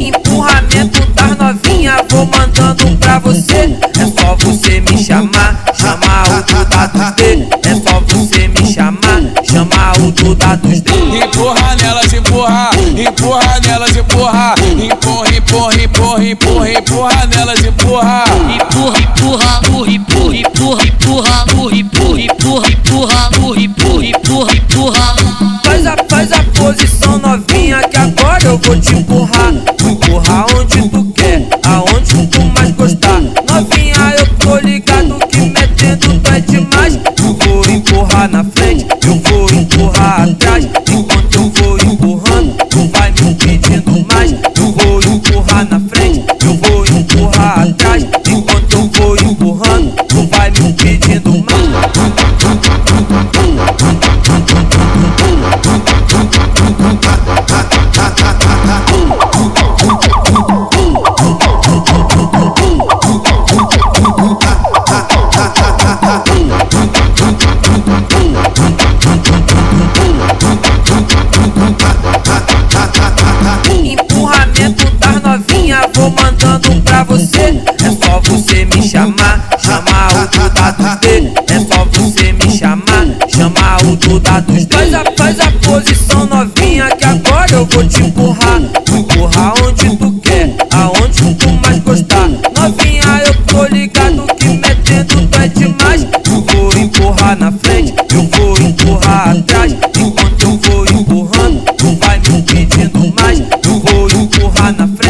Empurramento das novinha, vou mandando pra você. É só você. Duda dos. É só você me chamar, chamar o Duda dos dele. Empurra nelas, empurra, empurra nelas, empurra. Empurra, empurra, empurra, empurra, empurra nelas, empurra. Empurra, empurra, empurra, empurra, empurra, empurra, empurra, empurra, empurra, empurra, empurra, empurra. Faz a, faz a posição novinha que agora eu vou te empurrar. trash. você. É só você me chamar, chamar o Duda dos D. É só você me chamar, chamar o Duda dos D. Faz a, faz a posição novinha que agora eu vou te empurrar. Empurrar onde tu quer, aonde tu mais gostar. Novinha, eu tô ligado que metendo tu é demais. Eu vou empurrar na frente, eu vou empurrar atrás. Enquanto eu vou empurrando, tu vai me pedindo mais. Eu vou empurrar na frente.